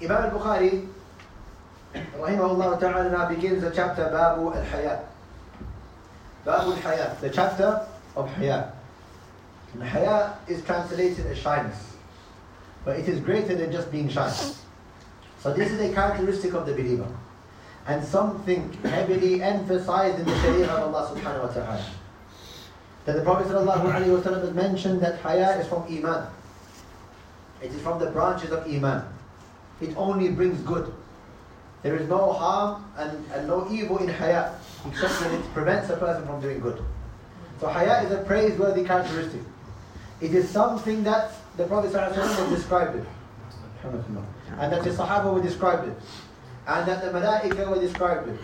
Imam al-Bukhari, rahimahullah ta'ala, begins the chapter Babu al-Hayat. Babu al-Hayat, the chapter of Hayat. And Hayat is translated as shyness. But it is greater than just being shy. So this is a characteristic of the believer. And something heavily emphasized in the Sharia of Allah subhanahu wa ta'ala. That the Prophet has mentioned that haya is from Iman. It is from the branches of Iman. It only brings good. There is no harm and, and no evil in haya, except that it prevents a person from doing good. So haya is a praiseworthy characteristic. It is something that the Prophet ﷺ described it. And that the Sahaba were described it. And that the Malaika were described it.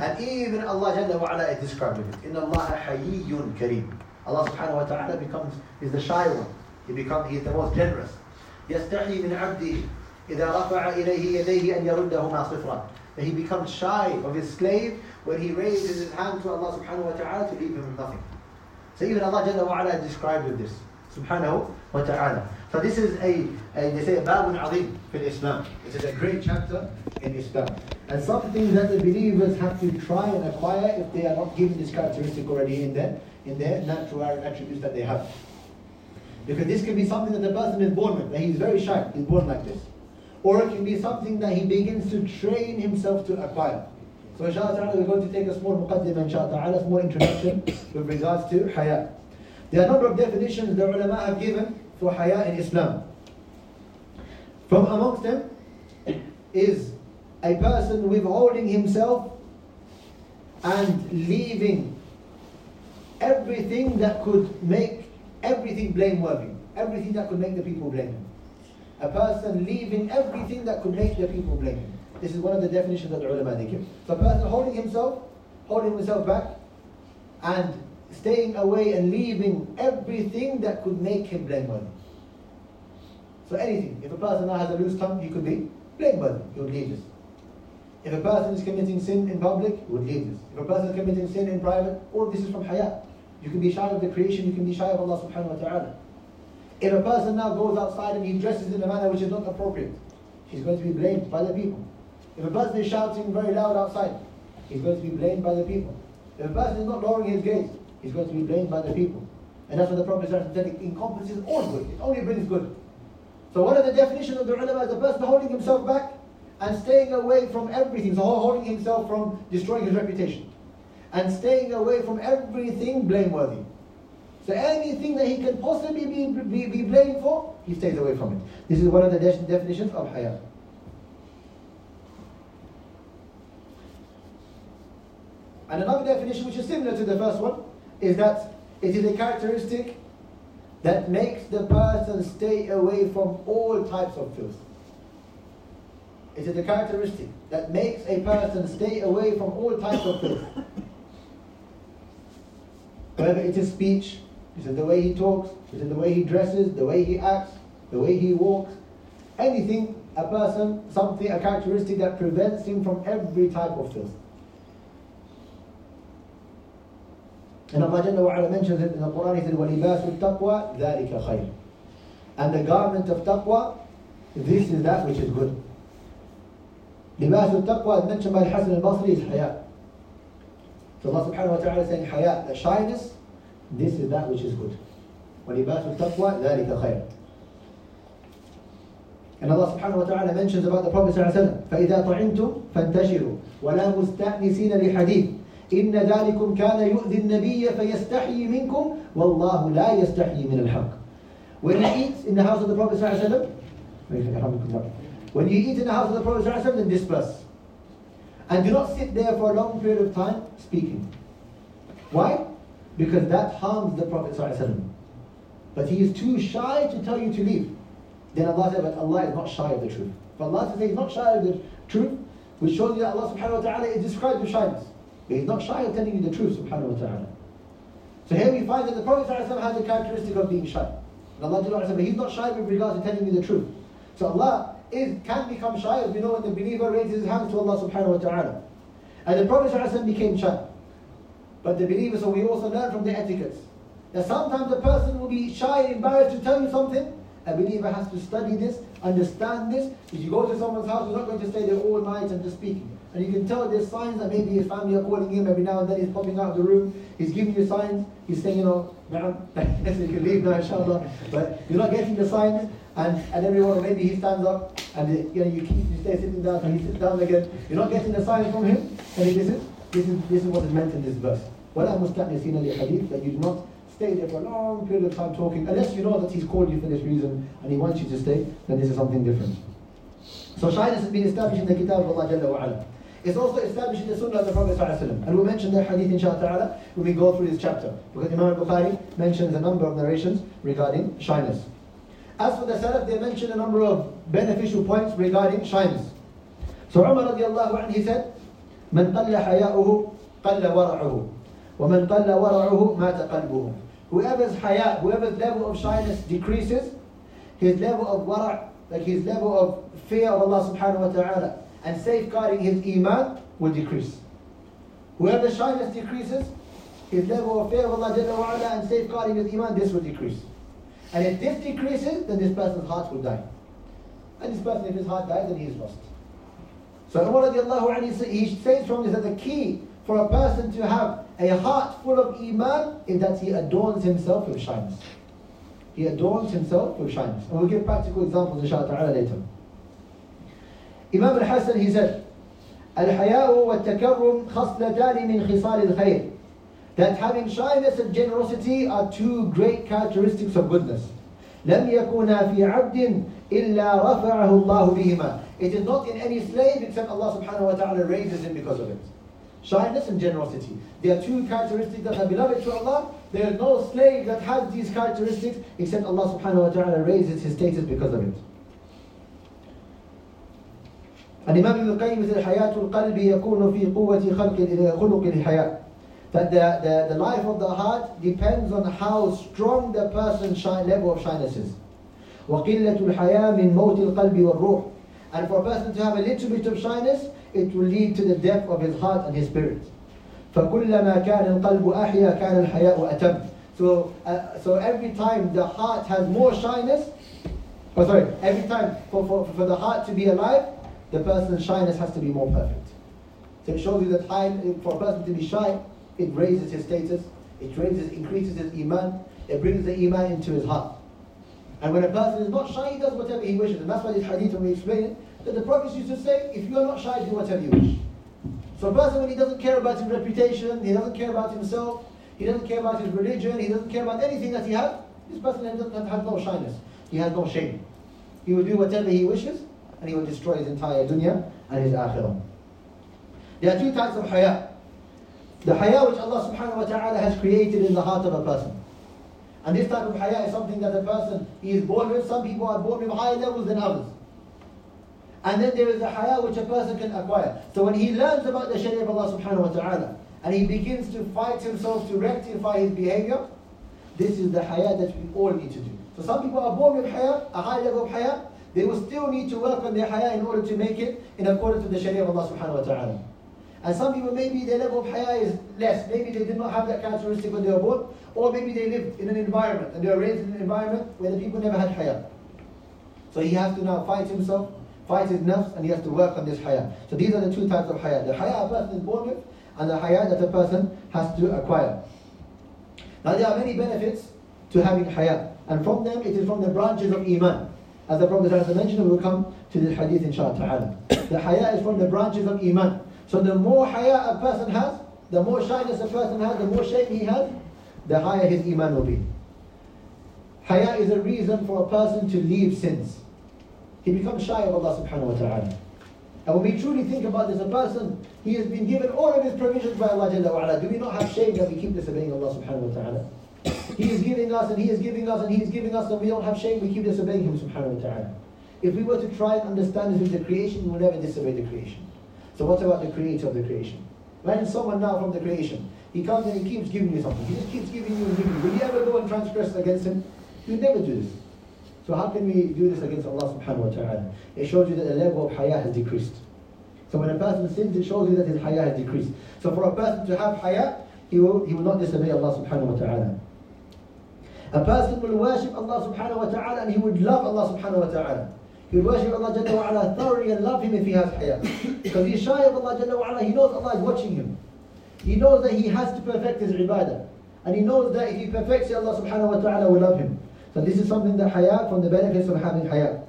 And even Allah Jalla wa ala described it. Inna Allah hayyun kareem. Allah subhanahu wa ta'ala becomes, is the shy one. He becomes, he is the most generous. يستحي من عبده إذا رفع إليه يديه أن يردهما صفرا. That he becomes shy of his slave when he raises his hand to Allah subhanahu wa ta'ala to leave him with nothing. So even Allah Jalla wa ala described with this. Subhanahu wa ta'ala. So this is a, a they say a babun azim in Islam. It is a great chapter in Islam. And something that the believers have to try and acquire if they are not given this characteristic already in their, in their natural attributes that they have. Because this can be something that the person is born with, that he's very shy, he's born like this. Or it can be something that he begins to train himself to acquire. So inshallah we're going to take a small muqaddimah inshallah small introduction with regards to haya. There are a number of definitions the ulama have given for haya in Islam. From amongst them is a person withholding himself and leaving everything that could make everything blameworthy, everything that could make the people blame him. A person leaving everything that could make the people blame him. This is one of the definitions that the ulama they give. So a person holding himself, holding himself back, and staying away and leaving everything that could make him blameworthy. So anything. If a person now has a loose tongue, he could be blameworthy. He would leave this. If a person is committing sin in public, he would leave this. If a person is committing sin in private, all this is from hayat. You can be shy of the creation, you can be shy of Allah subhanahu wa ta'ala. If a person now goes outside and he dresses in a manner which is not appropriate, he's going to be blamed by the people. If a person is shouting very loud outside, he's going to be blamed by the people. If a person is not lowering his gaze, he's going to be blamed by the people. And that's what the Prophet said, it encompasses all good. It only brings good. So what are the definitions of the ulama is a person holding himself back and staying away from everything. So holding himself from destroying his reputation. And staying away from everything blameworthy. So anything that he can possibly be, be, be blamed for, he stays away from it. This is one of the de definitions of haya. And another definition which is similar to the first one is that it is a characteristic that makes the person stay away from all types of filth. It is a characteristic that makes a person stay away from all types of filth. Whether it is speech, it is the way he talks, it is the way he dresses, the way he acts, the way he walks, anything, a person, something, a characteristic that prevents him from every type of filth. And Allah Jalla wa ala mentions it in the Quran, He said, وَلِبَاسُ التَّقْوَى ذَلِكَ خَيْرٌ And the garment of taqwa, this is that which is good. لباس التقوى as mentioned by Hassan al-Basri is haya. So Allah subhanahu wa ta'ala is saying haya, the shyness, this is that which is good. وَلِبَاسُ التَّقْوَى ذَلِكَ خَيْرٌ And Allah subhanahu wa ta'ala mentions about the Prophet sallallahu alayhi wa sallam, فَإِذَا طَعِمْتُمْ فَانْتَشِرُوا وَلَا مُسْتَأْنِسِينَ لِحَدِيثٍ إن ذلكم كان يؤذي النبي فيستحيي منكم والله لا يستحيي من الحق When you eat in the house of the Prophet ﷺ, when you eat in the house of the Prophet ﷺ, then disperse. And do not sit there for a long period of time speaking. Why? Because that harms the Prophet ﷺ. But he is too shy to tell you to leave. Then Allah said, but Allah is not shy of the truth. But Allah says he's not shy of the truth, which shows you that Allah subhanahu wa ta'ala is described with shyness. But he's not shy of telling you the truth, subhanahu wa ta'ala. So here we find that the Prophet ﷺ has the characteristic of being shy. And Allah said, but he's not shy with regards to telling you the truth. So Allah is, can become shy, as we know when the believer raises his hands to Allah subhanahu wa ta'ala. And the Prophet ﷺ became shy. But the believer, so we also learn from the etiquettes, that sometimes a person will be shy and embarrassed to tell you something. A believer has to study this understand this If you go to someone's house, you're not going to stay there all night and just speaking. And you can tell there's signs that maybe his family are calling him every now and then, he's popping out of the room, he's giving you signs, he's saying, you know, yes, you can leave now, inshallah. But you're not getting the signs, and, and everyone, maybe he stands up, and you know, you keep, you stay sitting down, and he sits down again. You're not getting the signs from him, and he listens. This is, this is what is meant in this verse. وَلَا مُسْتَأْنِسِينَ لِحَدِيث That you do not stay there for a long period of time talking, unless you know that he's called you for this reason, and he wants you to stay, then this is something different. So shyness has been established in the Kitab of Allah Jalla wa'ala. It's also established in the Sunnah of the Prophet ﷺ. And we'll mention the hadith inshaAllah ta'ala when we go through this chapter. Because Imam al-Bukhari mentions a number of narrations regarding shyness. As for the Salaf, they mention a number of beneficial points regarding shyness. So Umar radiallahu anhu, he said, من قل حياؤه قل ورعه ومن قل ورعه مات قلبه Whoever's haya, whoever's level of shyness decreases, his level of wara', like his level of fear of Allah subhanahu wa ta'ala, and safeguarding his iman will decrease. Whoever shyness decreases, his level of fear of Allah Jalla and safeguarding his iman, this will decrease. And if this decreases, then this person's heart will die. And this person, if his heart dies, then he is lost. So Umar radiallahu anhu, he says from this that the key for a person to have a heart full of iman is that he adorns himself with shyness. He adorns himself with shyness. And we'll give practical examples inshallah later. Imam al-Hasan, he said, الحياء والتكرم خصلتان من خصال الخير that having shyness and generosity are two great characteristics of goodness. لم يكونا في عبد إلا رفعه الله بهما. It is not in any slave except Allah subhanahu wa ta'ala raises him because of it. Shyness and generosity. They are two characteristics that are beloved to Allah. There is no slave that has these characteristics except Allah subhanahu wa ta'ala raises his status because of it. الإمام ابن القيم said حياة القلب يكون في قوة خلق الحياء that the, the, the life of the heart depends on how strong the person's shy, level of shyness is. وقلة الحياء من موت القلب والروح and for a person to have a little bit of shyness it will lead to the death of his heart and his spirit. فكلما كان القلب أحيا كان الحياء أتم so, uh, so every time the heart has more shyness, oh sorry, every time for, for, for the heart to be alive, the person's shyness has to be more perfect. So it shows you that time for a person to be shy, it raises his status, it raises, increases his iman, it brings the iman into his heart. And when a person is not shy, he does whatever he wishes. And that's why this hadith, when we explain it, that the Prophet used to say, if you are not shy, do whatever you wish. So a person, when he doesn't care about his reputation, he doesn't care about himself, he doesn't care about his religion, he doesn't care about anything that he has, this person has no shyness. He has no shame. He will do whatever he wishes, and he will destroy his entire dunya and his akhirah. There are two types of haya. The haya which Allah subhanahu wa ta'ala has created in the heart of a person. And this type of haya is something that a person he is born with. Some people are born with higher levels than others. And then there is a haya which a person can acquire. So when he learns about the sharia of Allah subhanahu wa ta'ala and he begins to fight himself to rectify his behavior, this is the haya that we all need to do. So some people are born with haya, a high level of haya, they will still need to work on their haya in order to make it in accordance with the sharia of Allah subhanahu wa ta'ala. And some people, maybe their level of haya is less. Maybe they did not have that characteristic when they were born. Or maybe they lived in an environment and they were raised in an environment where the people never had haya. So he has to now fight himself, fight his nafs, and he has to work on this haya. So these are the two types of haya. The haya a person is born with, and the haya that a person has to acquire. Now there are many benefits to having haya. And from them, it is from the branches of iman. As the Prophet has mentioned, we will come to this hadith inshallah The haya is from the branches of iman. So the more haya a person has, the more shyness a person has, the more shame he has, the higher his iman will be. Haya is a reason for a person to leave sins. He becomes shy of Allah subhanahu wa ta'ala. And when we truly think about this, a person, he has been given all of his provisions by Allah Jalla wa Do we not have shame that we keep disobeying Allah subhanahu wa ta'ala? He is giving us and He is giving us and He is giving us and we don't have shame, we keep disobeying Him subhanahu wa ta'ala. If we were to try and understand this with the creation, we will never disobey the creation. So what about the creator of the creation? Imagine someone now from the creation. He comes and he keeps giving you something. He just keeps giving you and giving you. Will you ever go and transgress against him? You never do this. So how can we do this against Allah subhanahu wa ta'ala? It shows you that the level of haya has decreased. So when a person sins, it shows you that his haya has decreased. So for a person to have haya, he will, he will not disobey Allah subhanahu wa ta'ala. A person will worship Allah subhanahu wa ta'ala and he would love Allah subhanahu wa ta'ala. He would worship Allah Jalla wa ala thoroughly and love Him if he has haya. Because he's shy of Allah Jalla wa ala, he knows Allah is watching him. He knows that he has to perfect his ibadah. And he knows that if he perfects it, Allah subhanahu wa ta'ala will love him. So this is something that haya, from the benefits of having haya.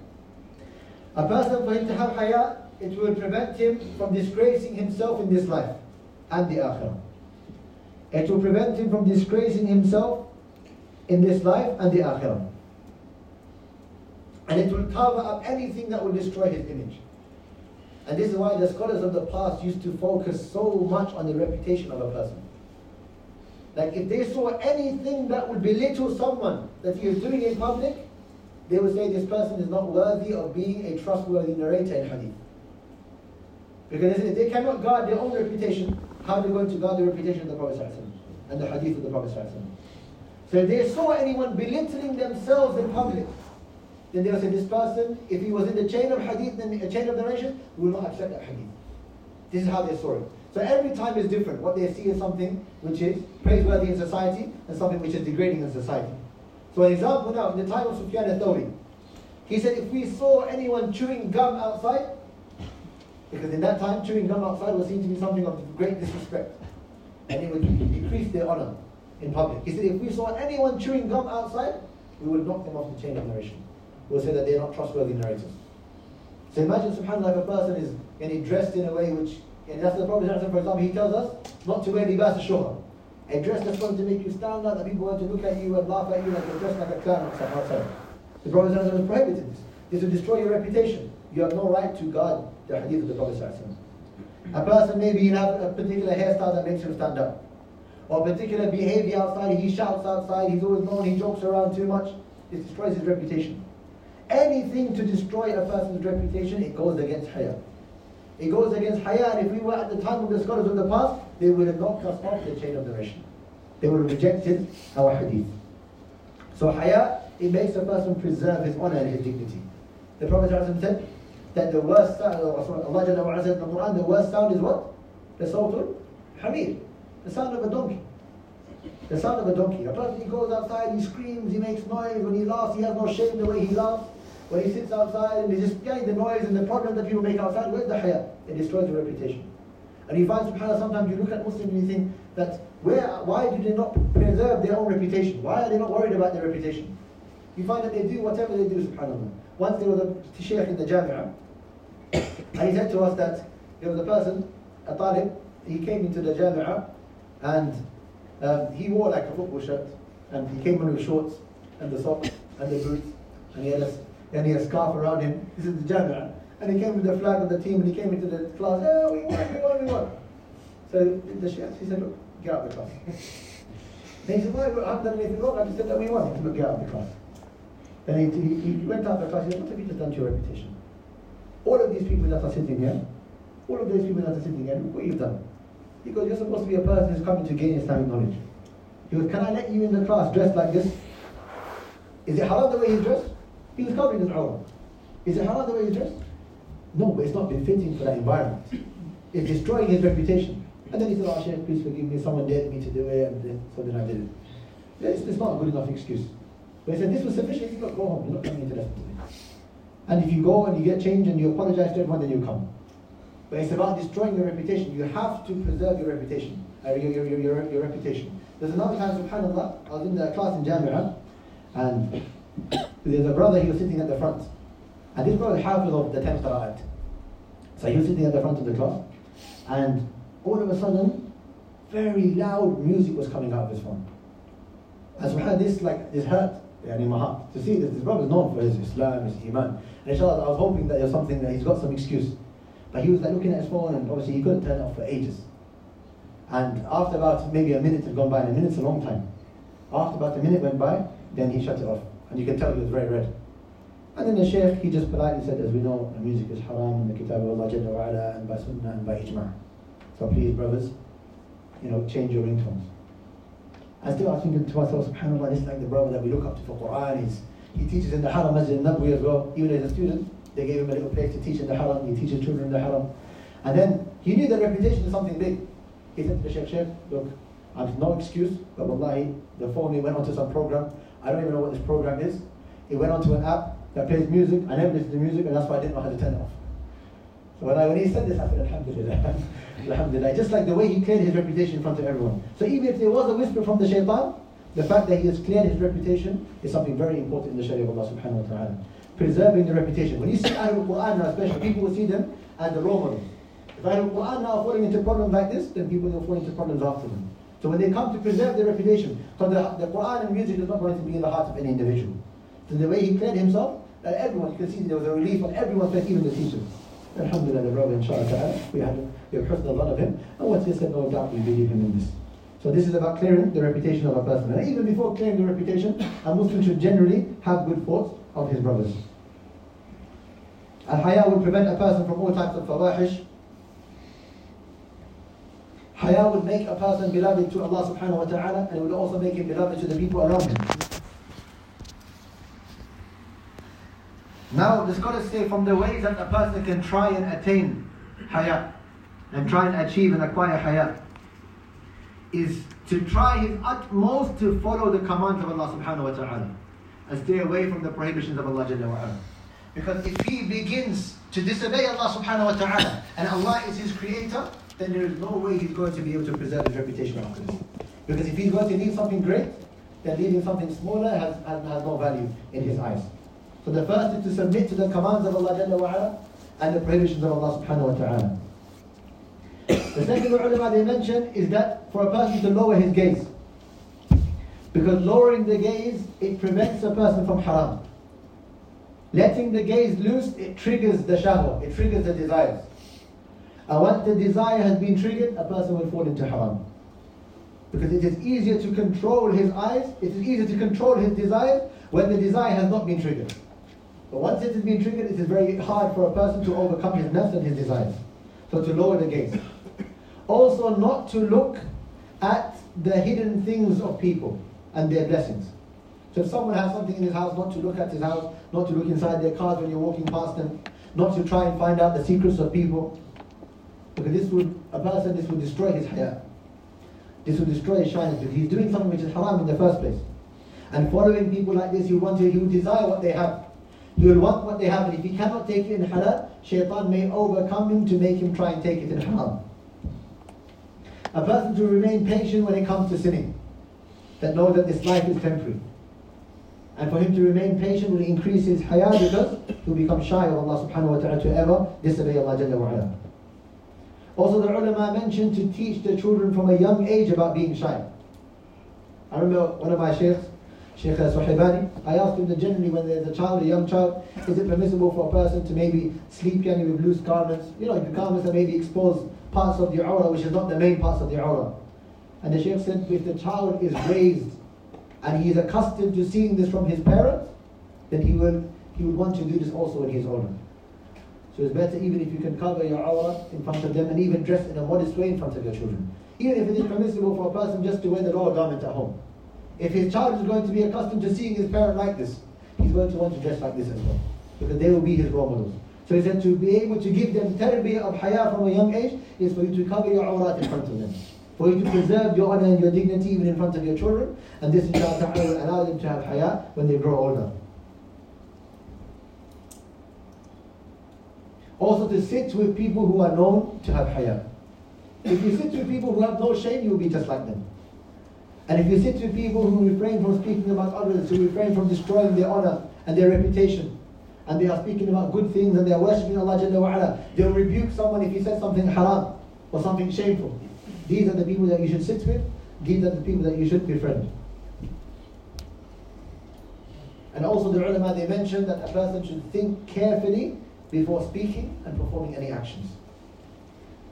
A person, for him to have haya, it will prevent him from disgracing himself in this life and the akhirah. It will prevent him from disgracing himself in this life and the akhirah. And it will cover up anything that will destroy his image. And this is why the scholars of the past used to focus so much on the reputation of a person. Like if they saw anything that would belittle someone that he is doing in public, they would say this person is not worthy of being a trustworthy narrator in hadith. Because if they cannot guard their own reputation, how are they going to guard the reputation of the Prophet and the hadith of the Prophet So if they saw anyone belittling themselves in public, then they will say, this person, if he was in the chain of hadith, then a chain of narration, will not accept that hadith. This is how they saw it. So every time is different. What they see is something which is praiseworthy in society and something which is degrading in society. So an example now, in the time of Sufyan al-Thawri, he said if we saw anyone chewing gum outside, because in that time chewing gum outside was seen to be something of great disrespect, and it would decrease their honor in public. He said if we saw anyone chewing gum outside, we would knock them off the chain of narration. We'll say that they're not trustworthy narrators. So imagine, subhanAllah, if a person is getting dressed in a way which, and that's the Prophet, for example, he tells us not to wear libas al-shuhra. A dress that's going to make you stand out, that people want to look at you and laugh at you like you're dressed like a clown or something. The Prophet has prohibited this. This will destroy your reputation. You have no right to guard the hadith of the Prophet. A person maybe you have a particular hairstyle that makes him stand up. Or a particular behavior outside, he shouts outside, he's always known, he jokes around too much. It destroys his reputation. Anything to destroy a person's reputation, it goes against haya. It goes against haya, and if we were at the time of the scholars of the past, they would have knocked us off the chain of narration. They would have rejected our hadith. So haya, it makes a person preserve his honor and his dignity. The Prophet said that the worst sound, Allah said in the Quran, the worst sound is what? The sawtul hamir, the sound of a donkey. The sound of a donkey. A person, he goes outside, he screams, he makes noise. When he laughs, he has no shame the way he laughs. When he sits outside and he's just getting the noise and the problem that people make outside, where's the haya? It destroys the reputation. And you find, subhanAllah, sometimes you look at Muslims and you think that where, why do they not preserve their own reputation? Why are they not worried about their reputation? You find that they do whatever they do, subhanAllah. Once there was a sheikh in the Jamia, and he said to us that there was a person, a talib, he came into the Jamia and um, he wore like a football shirt and he came on with shorts and the socks and the boots and he had a, and he had a scarf around him. This is the Jamia. And he came with the flag of the team and he came into the class, oh, we won, we won, we won. So the sheikh, he said, look, get out of the class. And he said, why, I haven't done anything wrong, I just said that we won. He said, look, get out of the class. Then he, he, he went out of the class, he said, what have you just done to your reputation? All of these people that are sitting here, all of these people that are sitting here, look what you've done. Goes, you're supposed to be a person who's coming to gain Islamic knowledge. He goes, can I let you in the class dressed like this? Is it haram the way he's dressed? He was covering his awrah. Is it haram the way he's dressed? No, but it's not befitting for that environment. It's destroying his reputation. And then he said, oh, Shaykh, please forgive me, someone dared me to do it, and so then I did it. It's, it's not a good enough excuse. But he said, this was sufficient. Said, look, go home. You're not coming into today. And if you go and you get changed and you apologize to everyone, then you come. But it's about destroying your reputation. You have to preserve your reputation, uh, your, your, your, your, your reputation. There's another time, subhanAllah, I was in the class in Jamia, and there's a brother, he was sitting at the front. And this brother hafiz of the 10th Qur'an. So he was sitting at the front of the class, and all of a sudden, very loud music was coming out of his phone. And subhanAllah, this like this hurt in my heart to see that this brother is known for his Islam, his Iman. And inshallah, I was hoping that there's something that he's got some excuse. But he was like looking at his phone and obviously he couldn't turn it off for ages. And after about maybe a minute had gone by, and a minute's a long time. After about a minute went by, then he shut it off. And you can tell he was very red. And then the Shaykh, he just politely said, as we know, the music is haram in the Kitab of Allah Jalla wa ala, and by Sunnah and by Ijma'. So please, brothers, you know, change your ringtones. And still I think to myself, subhanAllah, this is like the brother that we look up to for Quran. He's, he teaches in the Haram as Masjid Nabawi as well, even as a student. They gave him a little place to teach in the haram. He teaches children in the haram. And then he knew that reputation is something big. He said to the Sheikh, Sheikh, look, I've no excuse, but wallahi, the phone he went onto some program. I don't even know what this program is. It went onto an app that plays music. I never listened to music, and that's why I didn't know how to turn it off. So when, I, when he said this, I said, Alhamdulillah. Alhamdulillah. Just like the way he cleared his reputation in front of everyone. So even if there was a whisper from the shaitan, the fact that he has cleared his reputation is something very important in the Sharia of Allah subhanahu wa ta'ala. Preserving the reputation. When you see Ahlul Quran now especially, people will see them as the role models. If Ahlul Quran now are falling into problems like this, then people will fall into problems after them. So when they come to preserve their reputation, because the, the Quran and music is not going to be in the heart of any individual. So the way he cleared himself, that everyone, you can see there was a relief on everyone's face, even the teachers. Alhamdulillah, the brother, inshallah we have, we have a lot of him, and once he said, no doubt we believe him in this. So this is about clearing the reputation of a person. And even before clearing the reputation, a Muslim should generally have good thoughts of his brothers. Al-Haya will prevent a person from all types of fawahish. Haya will make a person beloved to Allah subhanahu wa ta'ala and will also make him beloved to the people around him. Now the scholars say from the ways that a person can try and attain haya and try and achieve and acquire haya is to try his utmost to follow the commands of Allah subhanahu wa ta'ala and stay away from the prohibitions of Allah Jalla wa Because if he begins to disobey Allah subhanahu wa ta'ala and Allah is his creator, then there is no way he's going to be able to preserve his reputation after. Because if he's going to leave something great, then leaving something smaller has, has, has no value in his eyes. So the first is to submit to the commands of Allah Jalla wa and the prohibitions of Allah subhanahu wa ta'ala. The second ulama they mention is that for a person to lower his gaze. Because lowering the gaze, it prevents a person from haram. Letting the gaze loose, it triggers the shahwa, it triggers the desires. And once the desire has been triggered, a person will fall into haram. Because it is easier to control his eyes, it is easier to control his desires when the desire has not been triggered. But once it has been triggered, it is very hard for a person to overcome his nafs and his desires. So to lower the gaze. Also not to look at the hidden things of people and their blessings. So if someone has something in his house, not to look at his house, not to look inside their cars when you're walking past them, not to try and find out the secrets of people. Because this would, a person, this would destroy his haya. This would destroy his shyness because he's doing something which is haram in the first place. And following people like this, he will want to, he will desire what they have. He will want what they have, and if he cannot take it in halal, shaitan may overcome him to make him try and take it in haram. A person to remain patient when it comes to sinning, that know that this life is temporary. And for him to remain patient will increase his haya because he will become shy of Allah subhanahu wa ta'ala to ever disobey Allah Jalla wa ala. Also the ulama mentioned to teach the children from a young age about being shy. I remember one of my sheikhs, Sheikh Suhaibani, I asked him that generally when there's a child, a young child, is it permissible for a person to maybe sleep yani with loose garments? You know, the garments that maybe expose parts of the awra which is not the main parts of the awra. And the Sheikh said if the child is raised and he is accustomed to seeing this from his parents, then he will he would want to do this also when he is older. So it's better even if you can cover your awra in front of them and even dress in a modest way in front of your children. Even if it is permissible for a person just to wear the lower garment at home. If his child is going to be accustomed to seeing his parent like this, he's going to want to dress like this as well. Because they will be his role models. So he said to be able to give them tarbiyah of haya from a young age is for you to cover your awrat in front of them. For you to preserve your honor and your dignity even in front of your children. And this inshallah will allow them to have haya when they grow older. Also to sit with people who are known to have haya. If you sit with people who have no shame, you will be just like them. And if you sit with people who refrain from speaking about others, who refrain from destroying their honor and their reputation, and they are speaking about good things and they are worshipping Allah Jalla wa'ala. They'll rebuke someone if he says something haram or something shameful. These are the people that you should sit with. These are the people that you should befriend. And also the ulama, they mentioned that a person should think carefully before speaking and performing any actions.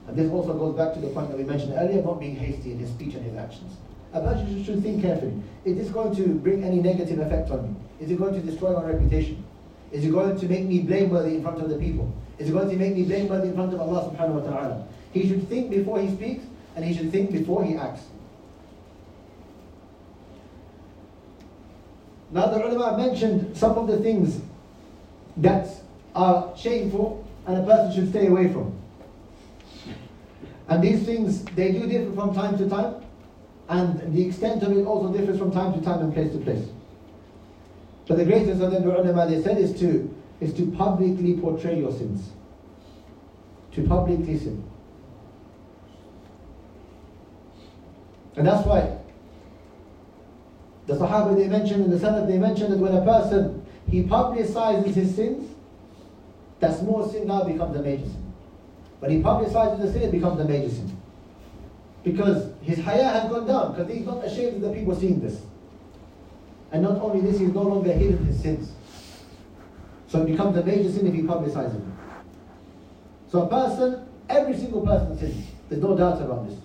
And this also goes back to the point that we mentioned earlier, not being hasty in his speech and his actions. A person should think carefully. Is this going to bring any negative effect on me? Is it going to destroy my reputation? Is it going to make me blameworthy in front of the people? Is it going to make me blameworthy in front of Allah subhanahu wa ta'ala? He should think before he speaks and he should think before he acts. Now the ulama mentioned some of the things that are shameful and a person should stay away from. And these things, they do differ from time to time, and the extent of it also differs from time to time and place to place. But the greatest of the ulama, they said, is to, is to publicly portray your sins. To publicly sin. And that's why the Sahaba they mentioned and the Salaf they mentioned that when a person he publicizes his sins, that small sin now becomes a major sin. When he publicizes the sin, it becomes a major sin. Because his haya has gone down, because he's not ashamed of the people seeing this. And not only this, he's no longer hidden his sins. So it becomes a major sin if he publicizes it. So a person, every single person sins. There's no doubt about this.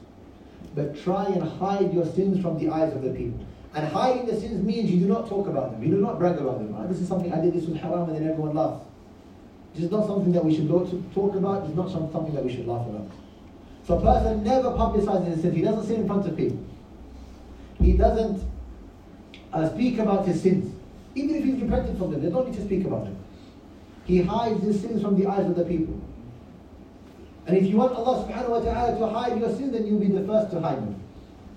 But try and hide your sins from the eyes of the people. And hiding the sins means you do not talk about them. You do not brag about them. Right? This is something I did this with haram and then everyone laughs. This is not something that we should talk about. It's not something that we should laugh about. So a person never publicizes his sins. He doesn't sin in front of people. He doesn't uh, speak about his sins. Even if he's repentant from them, they don't need to speak about them. He hides his sins from the eyes of the people. And if you want Allah subhanahu wa ta'ala to hide your sins, then you'll be the first to hide them.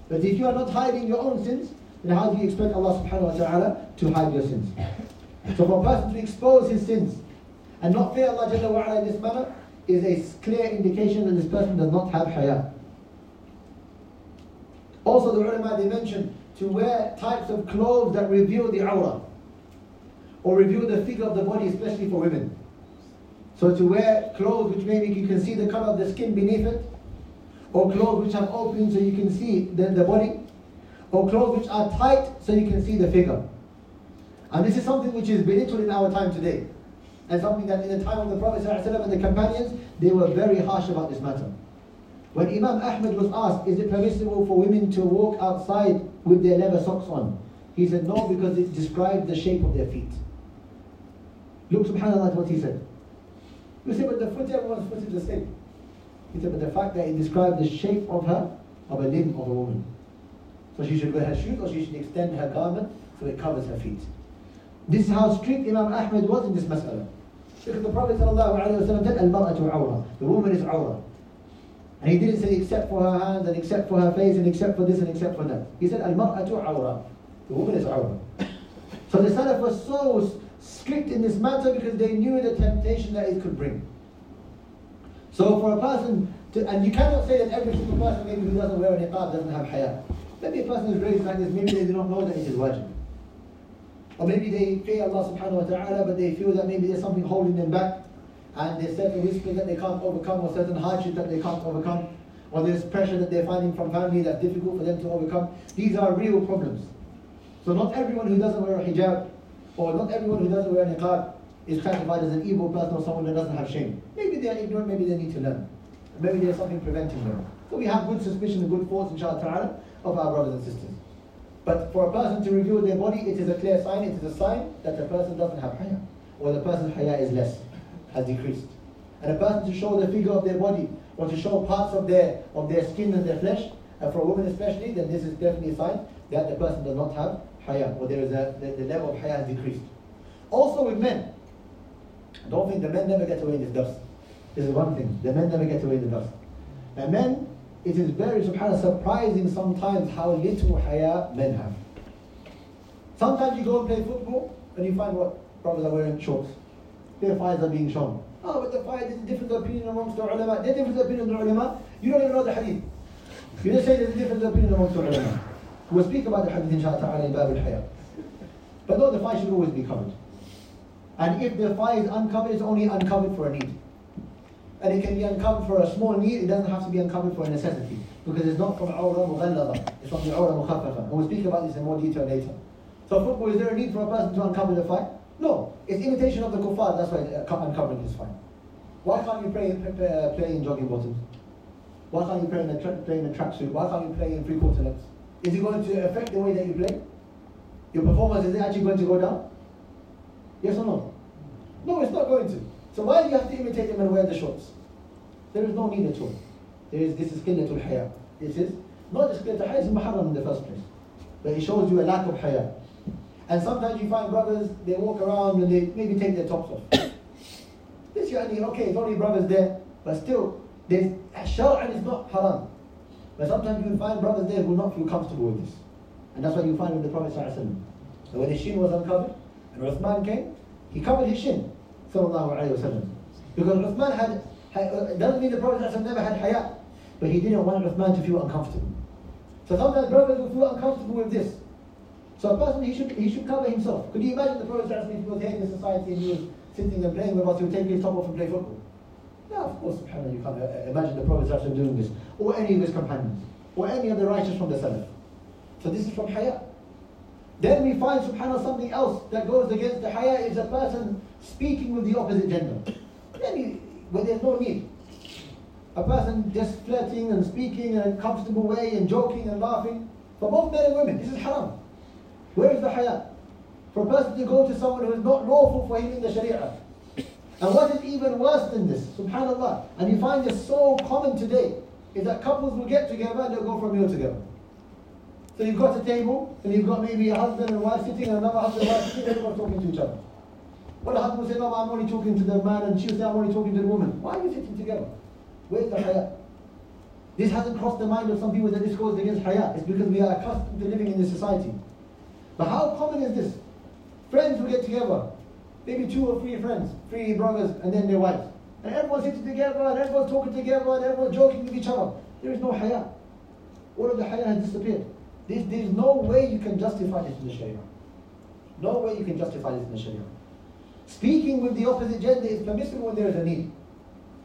But if you are not hiding your own sins, then how do you expect Allah subhanahu wa ta'ala to hide your sins? So for a person to expose his sins and not fear Allah Jalla wa in this manner is a clear indication that this person does not have haya. Also the ulama they mentioned to wear types of clothes that reveal the awra or reveal the figure of the body especially for women. So to wear clothes which maybe you can see the color of the skin beneath it or clothes which have openings so you can see the, the body or clothes which are tight so you can see the figure. And this is something which is belittled in our time today. And something that in the time of the Prophet ﷺ and the companions, they were very harsh about this matter. When Imam Ahmad was asked, is it permissible for women to walk outside with their leather socks on? He said, no, because it describes the shape of their feet. Look, subhanAllah, what he said. You say, but the foot, everyone's foot is the same. He said, but the fact that it describes the shape of her, of a limb of a woman. So she should wear her shoes or she should extend her garment so it covers her feet. This is how strict Imam Ahmed was in this mas'ala. Because the Prophet said, Al-mar'atu awra. The woman is awra. And he didn't say except for her hands and except for her face and except for this and except for that. He said, Al-mar'atu awra. The woman is awra. So the Salaf was so strict in this matter because they knew the temptation that it could bring. So for a person, to, and you cannot say that every single person maybe who doesn't wear a niqab doesn't have haya. Maybe a person is raised like this, maybe they do not know that it is wajib. Or maybe they fear Allah subhanahu wa ta'ala, but they feel that maybe there's something holding them back, and there's certain whispers that they can't overcome, or certain hardships that they can't overcome, or there's pressure that they're finding from family that's difficult for them to overcome. These are real problems. So not everyone who doesn't wear a hijab, or not everyone who doesn't wear a niqab, is classified as an evil person or someone that doesn't have shame. Maybe they are ignorant, maybe they need to learn. Maybe there's something preventing them. So we have good suspicion and good thoughts, inshallah ta'ala, of our brothers and sisters. But for a person to reveal their body, it is a clear sign, it is a sign that the person doesn't have haya, or the person's haya is less, has decreased. And a person to show the figure of their body, or to show parts of their of their skin and their flesh, and for a woman especially, then this is definitely a sign that the person does not have haya, or there is a the, the level of haya has decreased. Also with men, don't think the men never get away in this dust. This is one thing. The men never get away in the dust. And men, it is very subhanAllah surprising sometimes how little haya men have. Sometimes you go and play football and you find what brothers are wearing shorts. Their fires are being shown. Oh, but the fire is a different opinion amongst the ulama. There's a different opinion amongst the ulama. You don't even know the hadith. You just say there's a different opinion amongst the ulama. We'll speak about the hadith inshallah ta'ala in Bab al-Haya. But no, the fire should always be covered. And if the fire is uncovered, it's only uncovered for a need and it can be uncovered for a small need, it doesn't have to be uncovered for a necessity. Because it's not from awra mughallada, it's from the awra mukhaffafa. And we'll speak about this in more detail later. So football, is there a need for a person to uncover the thigh? No. It's imitation of the kuffar, that's why uh, uncovering is fine. Why can't you play, play, play in jogging bottoms? Why can't you play in a, tra- in a tracksuit? Why can't you play in three quarter lengths? Is it going to affect the way that you play? Your performance, is it actually going to go down? Yes or no? No, it's not going to. So why do you have to imitate them and wear the shorts? There is no need at all. There is, this is qillatul haya. This is, not just qillatul haya, it's muharram in the first place. But it shows you a lack of haya. And sometimes you find brothers, they walk around and they maybe take their tops off. this yani, okay, it's only brothers there, but still, there's, shar'an is not haram. But sometimes you find brothers there who not feel comfortable with this. And that's why you find with the Prophet. So when his shin was uncovered, And Uthman came, he covered his shin, Because Uthman had, had uh, doesn't mean the Prophet never had haya, but he didn't want Uthman to feel uncomfortable. So sometimes brothers will feel uncomfortable with this. So a person, he should, he should cover himself. Could you imagine the Prophet was here in the society and he was sitting and playing with us, he would take his top off and play football? No, of course, subhanAllah, you can't uh, imagine the Prophet doing this. Or any of his companions. Or any of the righteous from the Salaf. So this is from haya. Then we find, subhanAllah, something else that goes against the haya is a person speaking with the opposite gender. Then where there's no need. A person just flirting and speaking in a comfortable way and joking and laughing. For both men and women, this is haram. Where is the haya? For a person to go to someone who is not lawful for him in the sharia. And what is even worse than this, subhanAllah, and you find this so common today, is that couples will get together and they'll go for a meal together. So you've got a table, and you've got maybe a husband and wife sitting, and another husband and wife sitting, everyone's talking to each other. The husband will say, no, I'm only talking to the man, and she'll say, I'm only talking to the woman. Why are you sitting together? Where's the haya? This hasn't crossed the mind of some people that this goes against haya. It's because we are accustomed to living in this society. But how common is this? Friends will get together, maybe two or three friends, three brothers, and then their wives. And everyone's sitting together, and everyone's talking together, and everyone's joking with each other. There is no haya. All of the haya has disappeared. There's, There is no way you can justify this in the Sharia. No way you can justify this in the Sharia. Speaking with the opposite gender is permissible when there is a need.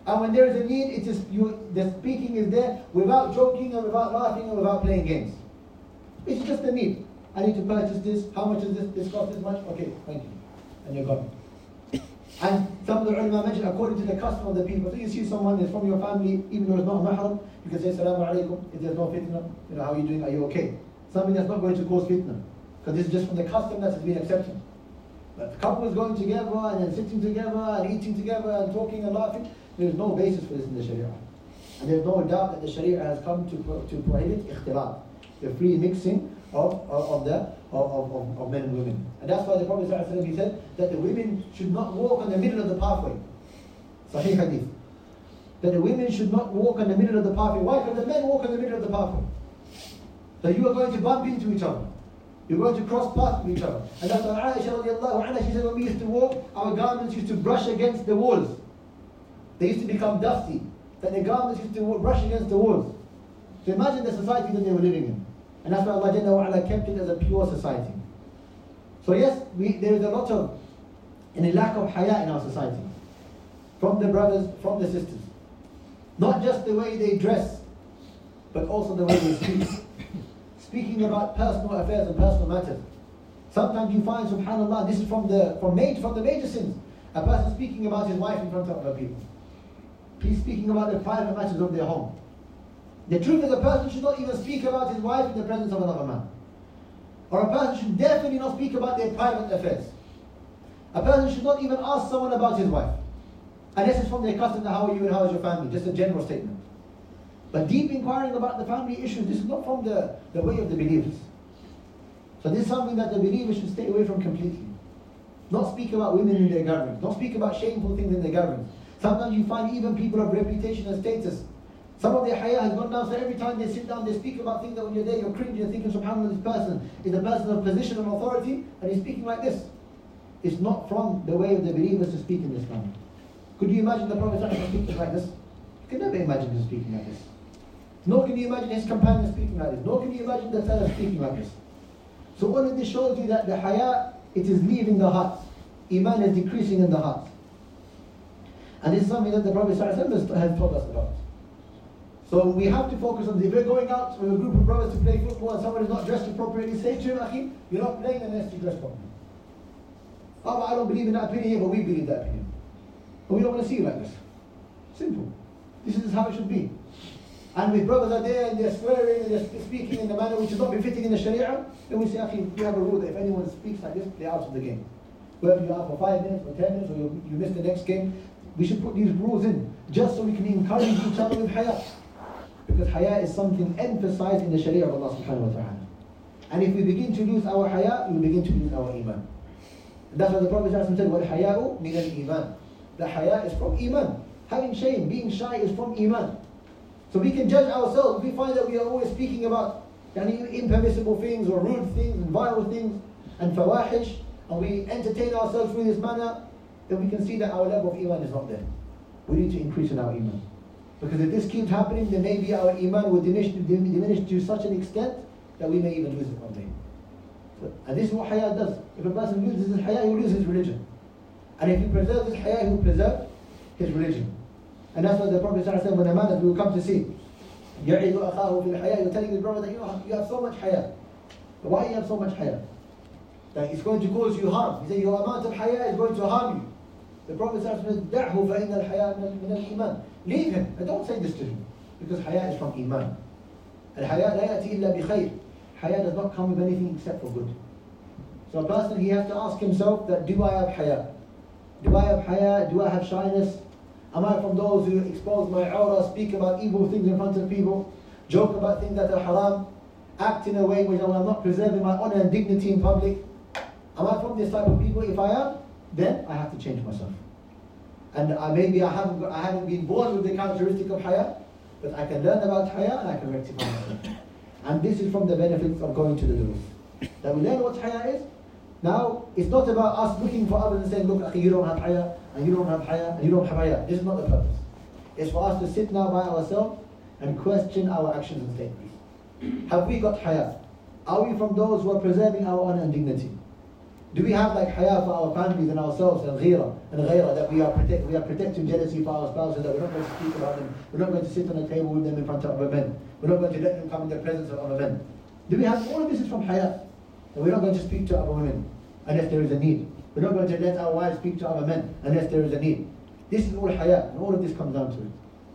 And when there is a need, it is you, the speaking is there without joking and without laughing and without playing games. It's just a need. I need to purchase this. How much is this? This costs this much? Okay, thank you. And you're gone. And some of the ulama mentioned according to the custom of the people. So you see someone is from your family, even though it's not mahram, you can say salamu alaikum. If there's no fitna, you know, how are you doing? Are you okay? Something that's not going to cause fitna. Because this is just from the custom that has been accepted. The couple is going together and then sitting together and eating together and talking and laughing, there's no basis for this in the Sharia. And there's no doubt that the Sharia has come to, to prohibit ikhtilat, the free mixing of, of, of the of, of, of, men and women. And that's why the Prophet ﷺ, said that the women should not walk on the middle of the pathway. Sahih hadith. That the women should not walk on the middle of the pathway. Why? Because the men walk on the middle of the pathway. So you are going to bump into each other. You're going to cross paths with each other. And that's why Aisha radiallahu anha, she said when we used to walk, our garments used to brush against the walls. They used to become dusty. That the garments used to brush against the walls. So imagine the society that they were living in. And that's why Allah Jalla wa kept it as a pure society. So yes, we, there is a lot of, and a lack of haya in our society. From the brothers, from the sisters. Not just the way they dress, but also the way they speak speaking about personal affairs and personal matters. Sometimes you find, subhanAllah, this is from the from major from the major sins. A person speaking about his wife in front of other people. He's speaking about the private matters of their home. The truth is a person should not even speak about his wife in the presence of another man. Or a person should definitely not speak about their private affairs. A person should not even ask someone about his wife. And this is from their custom, how are you and how is your family? Just a general statement. But deep inquiring about the family issues, this is not from the, the way of the believers. So this is something that the believers should stay away from completely. Not speak about women in their gatherings. Not speak about shameful things in their gatherings. Sometimes you find even people of reputation and status. Some of their haya has gone down, so every time they sit down, they speak about things that when you're there, you're cringing and thinking, subhanAllah, this person is a person of position and authority, and he's speaking like this. It's not from the way of the believers to speak in this manner. Could you imagine the Prophet speaking like this? You can never imagine him speaking like this. Nor can you imagine his companions speaking like this. Nor can you imagine the fellow speaking like this. So all of this shows you that the haya, it is leaving the heart. Iman is decreasing in the heart. And this is something that the Prophet has told us about. So we have to focus on. If we're going out with a group of brothers to play football and someone is not dressed appropriately, say to him, Akhi, you're not playing unless you dress properly. Oh, I don't believe in that opinion but we believe that opinion. But we don't want to see you like this. Simple. This is how it should be. And with brothers are there and they're swearing and they're speaking in a manner which is not befitting in the Sharia, then we say, actually, we have a rule that if anyone speaks like this, they're out of the game. Whether you are for five minutes or ten minutes or you, you miss the next game, we should put these rules in just so we can encourage each other with haya, Because haya is something emphasized in the Sharia of Allah subhanahu wa ta'ala. And if we begin to lose our haya, we begin to lose our iman. That's why the Prophet said, "What haya'u min al iman. The haya is from iman. Having shame, being shy is from iman. So we can judge ourselves. We find that we are always speaking about yani, impermissible things or rude things and vile things and fawahish, and we entertain ourselves through this manner, then we can see that our level of iman is not there. We need to increase in our iman. Because if this keeps happening, then maybe our iman will diminish, diminish to such an extent that we may even lose it one day. And this is what haya does. If a person loses his haya, he will lose his religion. And if he preserves his haya, he will preserve his religion. And that's what the Prophet said when a man will come to see. يعيد أخاه في الحياة You're telling his brother that you, know, you have so much haya. But why you have so much haya? That it's going to cause you harm. He said your amount of haya is going to harm you. The Prophet said, دعه فإن الحياة من الإيمان. Leave him. And don't say this to him. Because haya is from iman. الحياة لا يأتي إلا بخير. Haya does not come with anything except for good. So a person, he has to ask himself that, do I have haya? Do I have haya? Do I have shyness? Am I from those who expose my awra, speak about evil things in front of people, joke about things that are haram, act in a way which I'm not preserving my honor and dignity in public? Am I from this type of people? If I am, then I have to change myself. And I, maybe I haven't, I haven't been born with the characteristic of haya, but I can learn about haya and I can rectify myself. And this is from the benefits of going to the durus. That we learn what haya is. Now, it's not about us looking for others and saying, look, you don't have haya, and you don't have haya, and you don't have haya. This is not the purpose. It's for us to sit now by ourselves and question our actions and statements. Have we got haya? Are we from those who are preserving our honor and dignity? Do we have like haya for our families and ourselves and ghira and ghira that we are protect we are protecting jealousy for our spouses that we're not going to speak about them, we're not going to sit on a table with them in front of other men, we're not going to let them come in the presence of other men. Do we have all of this is from haya? And we're not going to speak to other women unless there is a need. We're not going to let our wives speak to other men unless there is a need. This is all haya, and all of this comes down to it.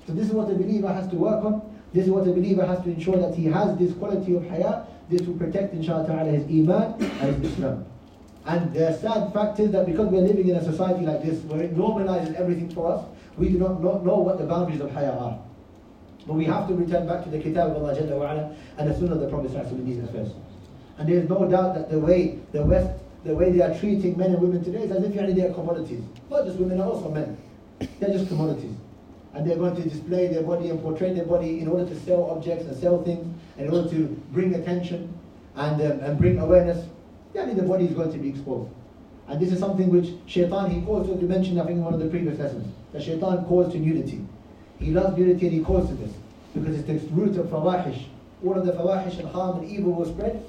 So this is what a believer has to work on. This is what a believer has to ensure that he has this quality of haya. This will protect, inshallah ta'ala, his iman and his Islam. And the sad fact is that because we're living in a society like this, where it normalizes everything for us, we do not know what the boundaries of haya are. But we have to return back to the kitab of Allah and the sunnah of the Prophet in these affairs. And there is no doubt that the way the West, the way they are treating men and women today is as if they are commodities. Not just women, are also men. They're just commodities. And they're going to display their body and portray their body in order to sell objects and sell things, in order to bring attention and, um, and bring awareness yani the body is going to be exposed. And this is something which shaitan, he calls to, mention I think in one of the previous lessons, that shaitan calls to nudity. He loves nudity and he calls to this, because it's the root of fawahish. All of the fawahish and harm and evil will spread.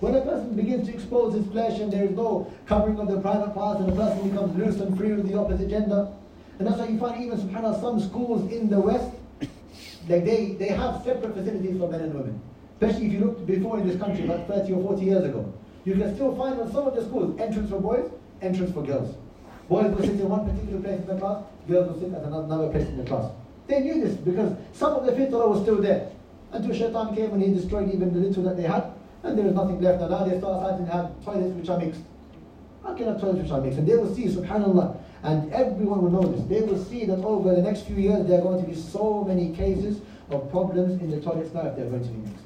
When a person begins to expose his flesh and there is no covering of the private parts and the person becomes loose and free with the opposite gender, and that's why you find even subhanAllah some schools in the West, like they, they have separate facilities for men and women. Especially if you look before in this country, about 30 or 40 years ago. You can still find on some of the schools entrance for boys, entrance for girls. Boys will sit in one particular place in the class, girls will sit at another place in the class. They knew this because some of the fitrah was still there. Until shaitan came and he destroyed even the little that they had, and there is nothing left. And now they start starting to have toilets which are mixed. How can have toilets which are mixed? And they will see, subhanAllah, and everyone will know this. They will see that oh, over the next few years there are going to be so many cases of problems in the toilets now if they're going to be mixed.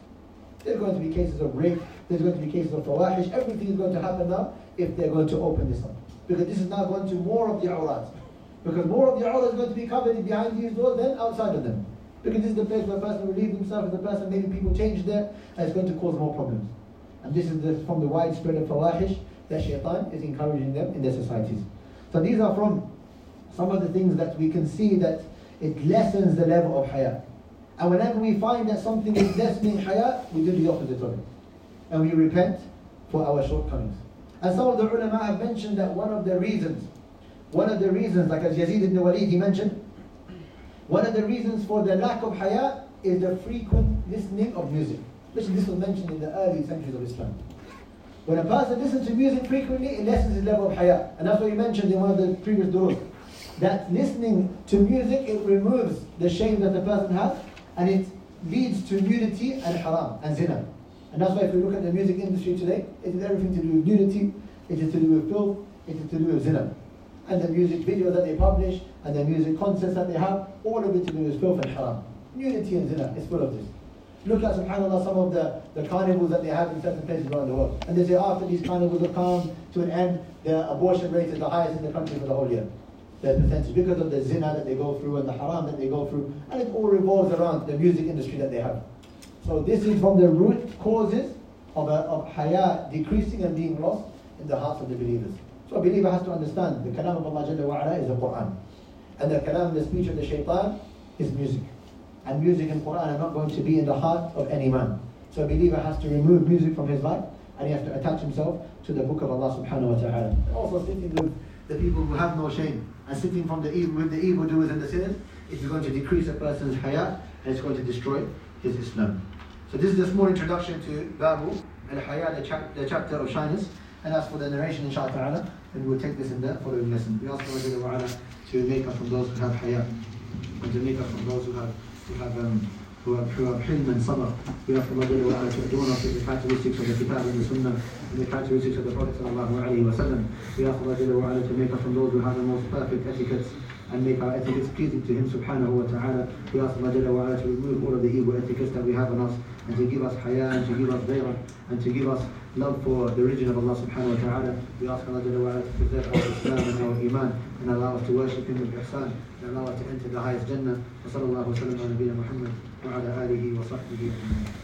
There's going to be cases of rape, there's going to be cases of fawahish, everything is going to happen now if they're going to open this up. Because this is now going to more of the awrat. Because more of the awrat is going to be covered behind these doors than outside of them. Because this is the place where a person will himself, and the person, maybe people change there, and it's going to cause more problems. And this is the, from the widespread of fawahish that shaitan is encouraging them in their societies. So these are from some of the things that we can see that it lessens the level of haya. And whenever we find that something is lessening haya, we do the opposite of it. And we repent for our shortcomings. And some of the ulama have mentioned that one of the reasons, one of the reasons, like as Yazid ibn Walid he mentioned, one of the reasons for the lack of haya is the frequent listening of music. This was mentioned in the early centuries of Islam. When a person listens to music frequently, it lessens his level of haya. And that's what he mentioned in one of the previous durus. That listening to music, it removes the shame that the person has and it leads to nudity and haram and zina. And that's why if we look at the music industry today, it is everything to do with nudity, it is to do with filth, it is to do with zina. And the music videos that they publish, and the music concerts that they have, all of it to do with filth and haram. Nudity and zina is full of this. Look at, subhanAllah, some of the, the carnivals that they have in certain places around the world. And they say ah, after these carnivals have come to an end, the abortion rate is the highest in the country for the whole year their percentage because of the zina that they go through and the haram that they go through, and it all revolves around the music industry that they have. So this is from the root causes of, a, of haya decreasing and being lost in the hearts of the believers. So a believer has to understand the kalam of Allah Jalla wa'ala is the Quran. And the kalam, the speech of the shaitan is music. And music and Quran are not going to be in the heart of any man. So a believer has to remove music from his life and he has to attach himself to the book of Allah subhanahu wa ta'ala. Also sitting with the people who have no shame and sitting from the evil with the evildoers and the sinners is going to decrease a person's hayat and it's going to destroy his Islam. So this is a small introduction to Babu al-Haya, the, chap- the chapter of shyness. And as for the narration, inshallah ta'ala, then we'll take this in the following lesson. We ask Allah to make us from those who have haya, and to make us from those who have who have um, who have, who have hilm and sabr. We ask Allah to adorn us with the characteristics of the Kitab and the Sunnah and the characteristics of the Prophet sallallahu alaihi wasallam. We ask Allah to make us from those who have the most perfect etiquettes and make our etiquettes pleasing to Him subhanahu wa ta'ala. We ask Allah to remove all of the evil etiquettes that we have on us and to give us haya and to give us bay'ah and to give us love for the religion of Allah subhanahu wa ta'ala. We ask Allah to preserve our Islam and our Iman and allow us to worship Him with ihsan and allow us to enter the highest Jannah. وصلى الله وسلم على نبينا محمد وعلى آله وصحبه أجمعين.